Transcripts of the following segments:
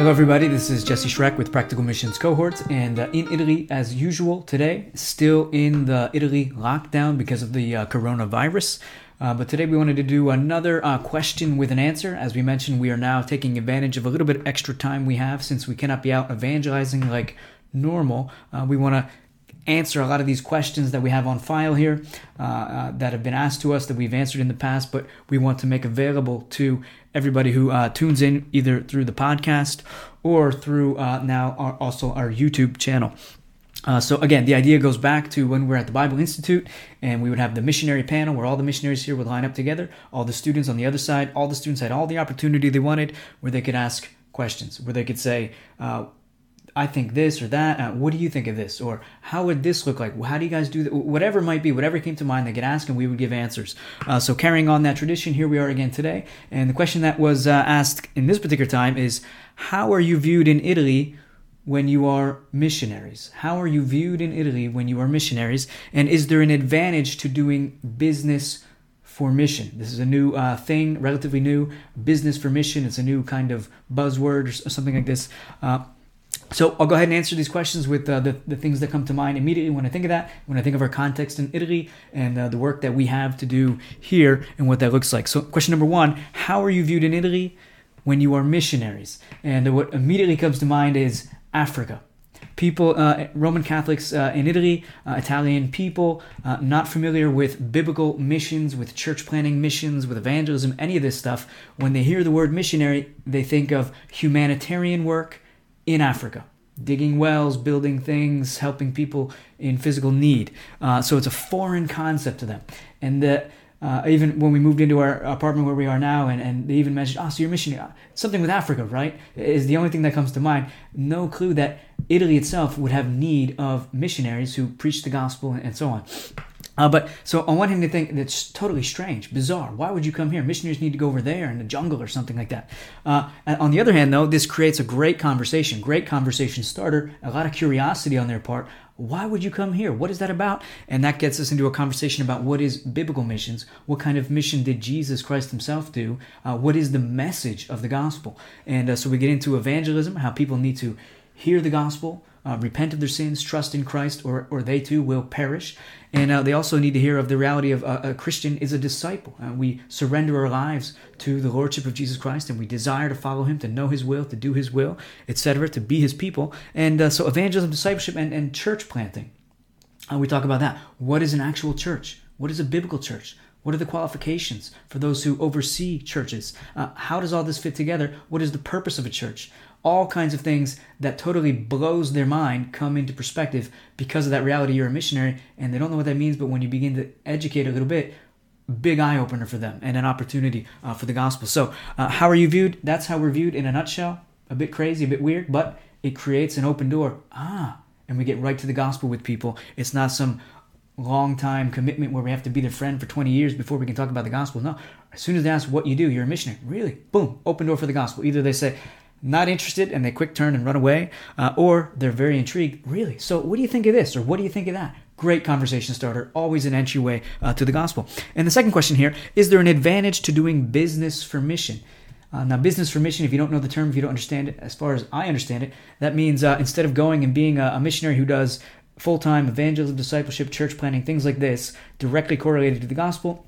Hello, everybody. This is Jesse Schreck with Practical Missions Cohorts, and uh, in Italy, as usual, today, still in the Italy lockdown because of the uh, coronavirus. Uh, but today we wanted to do another uh, question with an answer. As we mentioned, we are now taking advantage of a little bit extra time we have since we cannot be out evangelizing like normal. Uh, we want to answer a lot of these questions that we have on file here uh, uh, that have been asked to us that we've answered in the past, but we want to make available to everybody who uh, tunes in either through the podcast or through uh, now our, also our YouTube channel. Uh, so again, the idea goes back to when we are at the Bible Institute, and we would have the missionary panel where all the missionaries here would line up together, all the students on the other side, all the students had all the opportunity they wanted, where they could ask questions, where they could say, uh, I think this or that. Uh, what do you think of this? Or how would this look like? How do you guys do that? Whatever might be, whatever came to mind, they could ask and we would give answers. Uh, so carrying on that tradition, here we are again today. And the question that was uh, asked in this particular time is, how are you viewed in Italy when you are missionaries? How are you viewed in Italy when you are missionaries? And is there an advantage to doing business for mission? This is a new uh, thing, relatively new. Business for mission. It's a new kind of buzzword or something like this. Uh, so I'll go ahead and answer these questions with uh, the, the things that come to mind immediately when I think of that, when I think of our context in Italy and uh, the work that we have to do here and what that looks like. So, question number one How are you viewed in Italy when you are missionaries? And what immediately comes to mind is Africa. People, uh, Roman Catholics uh, in Italy, uh, Italian people, uh, not familiar with biblical missions, with church planting missions, with evangelism, any of this stuff, when they hear the word missionary, they think of humanitarian work in Africa, digging wells, building things, helping people in physical need. Uh, so it's a foreign concept to them. And that uh, even when we moved into our apartment where we are now, and, and they even mentioned, oh, so you're missionary. Something with Africa, right? Is the only thing that comes to mind. No clue that Italy itself would have need of missionaries who preach the gospel and so on. Uh, but so on one hand, they think that's totally strange, bizarre. Why would you come here? Missionaries need to go over there in the jungle or something like that. Uh, on the other hand, though, this creates a great conversation, great conversation starter, a lot of curiosity on their part. Why would you come here? What is that about? And that gets us into a conversation about what is biblical missions. What kind of mission did Jesus Christ Himself do? Uh, what is the message of the gospel? And uh, so we get into evangelism, how people need to hear the gospel, uh, repent of their sins, trust in Christ, or, or they too will perish. And uh, they also need to hear of the reality of uh, a Christian is a disciple. Uh, we surrender our lives to the Lordship of Jesus Christ and we desire to follow Him, to know His will, to do His will, etc., to be His people. And uh, so, evangelism, discipleship, and, and church planting. Uh, we talk about that. What is an actual church? What is a biblical church? What are the qualifications for those who oversee churches? Uh, how does all this fit together? What is the purpose of a church? All kinds of things that totally blows their mind come into perspective because of that reality. You're a missionary and they don't know what that means but when you begin to educate a little bit big eye opener for them and an opportunity uh, for the gospel. So uh, how are you viewed? That's how we're viewed in a nutshell. A bit crazy a bit weird but it creates an open door. Ah and we get right to the gospel with people. It's not some long time commitment where we have to be their friend for 20 years before we can talk about the gospel. No as soon as they ask what you do you're a missionary. Really? Boom. Open door for the gospel. Either they say not interested and they quick turn and run away, uh, or they're very intrigued. Really? So, what do you think of this, or what do you think of that? Great conversation starter, always an entryway uh, to the gospel. And the second question here is there an advantage to doing business for mission? Uh, now, business for mission, if you don't know the term, if you don't understand it, as far as I understand it, that means uh, instead of going and being a, a missionary who does full time evangelism, discipleship, church planting, things like this, directly correlated to the gospel,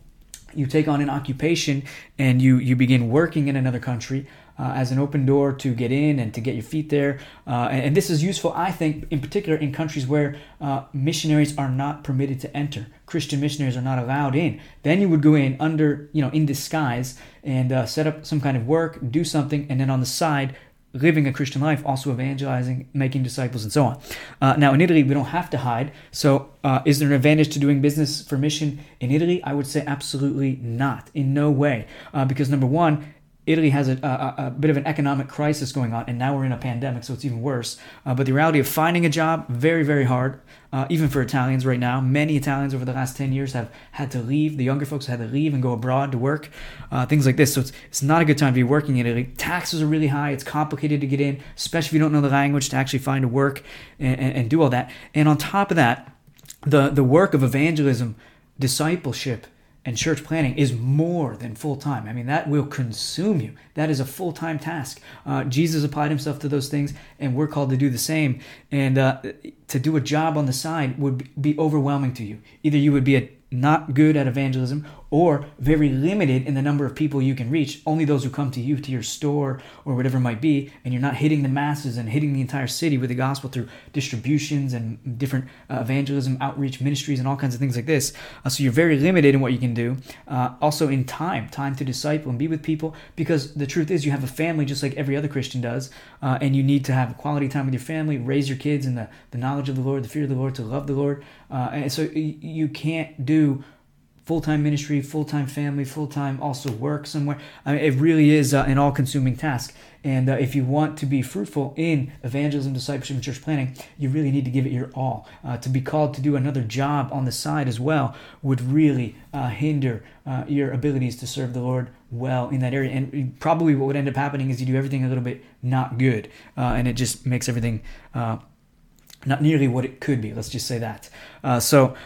you take on an occupation and you, you begin working in another country uh, as an open door to get in and to get your feet there. Uh, and, and, this is useful, I think, in particular in countries where uh, missionaries are not permitted to enter. Christian missionaries are not allowed in. Then you would go in under, you know, in disguise and uh, set up some kind of work, do something, and then on the side, living a Christian life, also evangelizing, making disciples, and so on. Uh, now, in Italy, we don't have to hide. So, uh, is there an advantage to doing business for mission in Italy? I would say absolutely not, in no way. Uh, because, number one, Italy has a, a, a, bit of an economic crisis going on, and now we're in a pandemic, so it's even worse. Uh, but the reality of finding a job, very, very hard, uh, even for Italians right now. Many Italians over the last 10 years have had to leave. The younger folks had to leave and go abroad to work, uh, things like this. So it's, it's not a good time to be working in Italy. Taxes are really high. It's complicated to get in, especially if you don't know the language to actually find a work and, and, and do all that. And on top of that, the, the work of evangelism, discipleship, and church planting is more than full time. I mean, that will consume you. That is a full time task. Uh, Jesus applied himself to those things, and we're called to do the same. And uh, to do a job on the side would be overwhelming to you. Either you would be a not good at evangelism or very limited in the number of people you can reach only those who come to you to your store or whatever it might be and you're not hitting the masses and hitting the entire city with the gospel through distributions and different uh, evangelism outreach ministries and all kinds of things like this. Uh, so you're very limited in what you can do. Uh, also in time time to disciple and be with people because the truth is you have a family just like every other christian does uh, and you need to have quality time with your family raise your kids in the, the knowledge of the lord the fear of the lord to love the lord. Uh, and so you can't do full-time ministry full-time family full-time also work somewhere. I mean, it really is uh, an all-consuming task. And uh, if you want to be fruitful in evangelism discipleship and church planting you really need to give it your all. Uh, to be called to do another job on the side as well would really uh, hinder uh, your abilities to serve the lord well in that area. And probably what would end up happening is you do everything a little bit not good uh, and it just makes everything not nearly what it could be. Let's just say that. So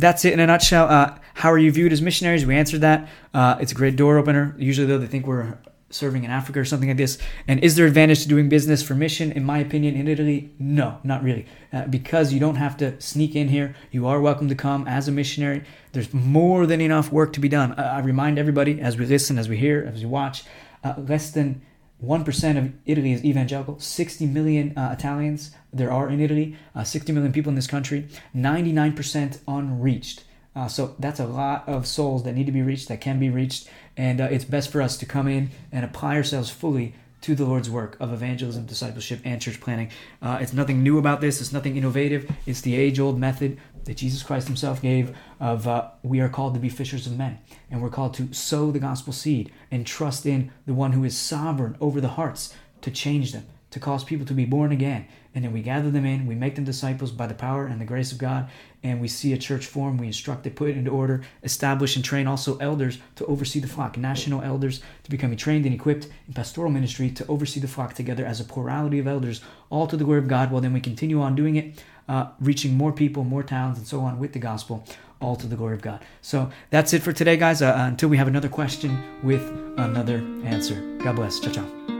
that's it in a nutshell. Uh, how are you viewed as missionaries? We answered that. Uh, it's a great door opener. Usually, though, they think we're serving in Africa or something like this. And is there advantage to doing business for mission? In my opinion, in Italy, no, not really. Uh, because you don't have to sneak in here. You are welcome to come as a missionary. There's more than enough work to be done. I remind everybody as we listen, as we hear, as we watch, uh, less than 1% of Italy is evangelical. 60 million uh, Italians there are in Italy, uh, 60 million people in this country, 99% unreached. Uh, so that's a lot of souls that need to be reached, that can be reached. And uh, it's best for us to come in and apply ourselves fully to the Lord's work of evangelism, discipleship, and church planting. Uh, it's nothing new about this, it's nothing innovative. It's the age old method that Jesus Christ Himself gave of uh, we are called to be fishers of men, and we're called to sow the gospel seed and trust in the one who is sovereign over the hearts to change them, to cause people to be born again. And then we gather them in, we make them disciples by the power and the grace of God, and we see a church form, we instruct it, put it into order, establish and train also elders to oversee the flock, national elders to become trained and equipped in pastoral ministry to oversee the flock together as a plurality of elders, all to the glory of God. Well, then we continue on doing it, uh, reaching more people, more towns, and so on with the gospel, all to the glory of God. So that's it for today, guys. Uh, until we have another question with another answer. God bless. Ciao, ciao.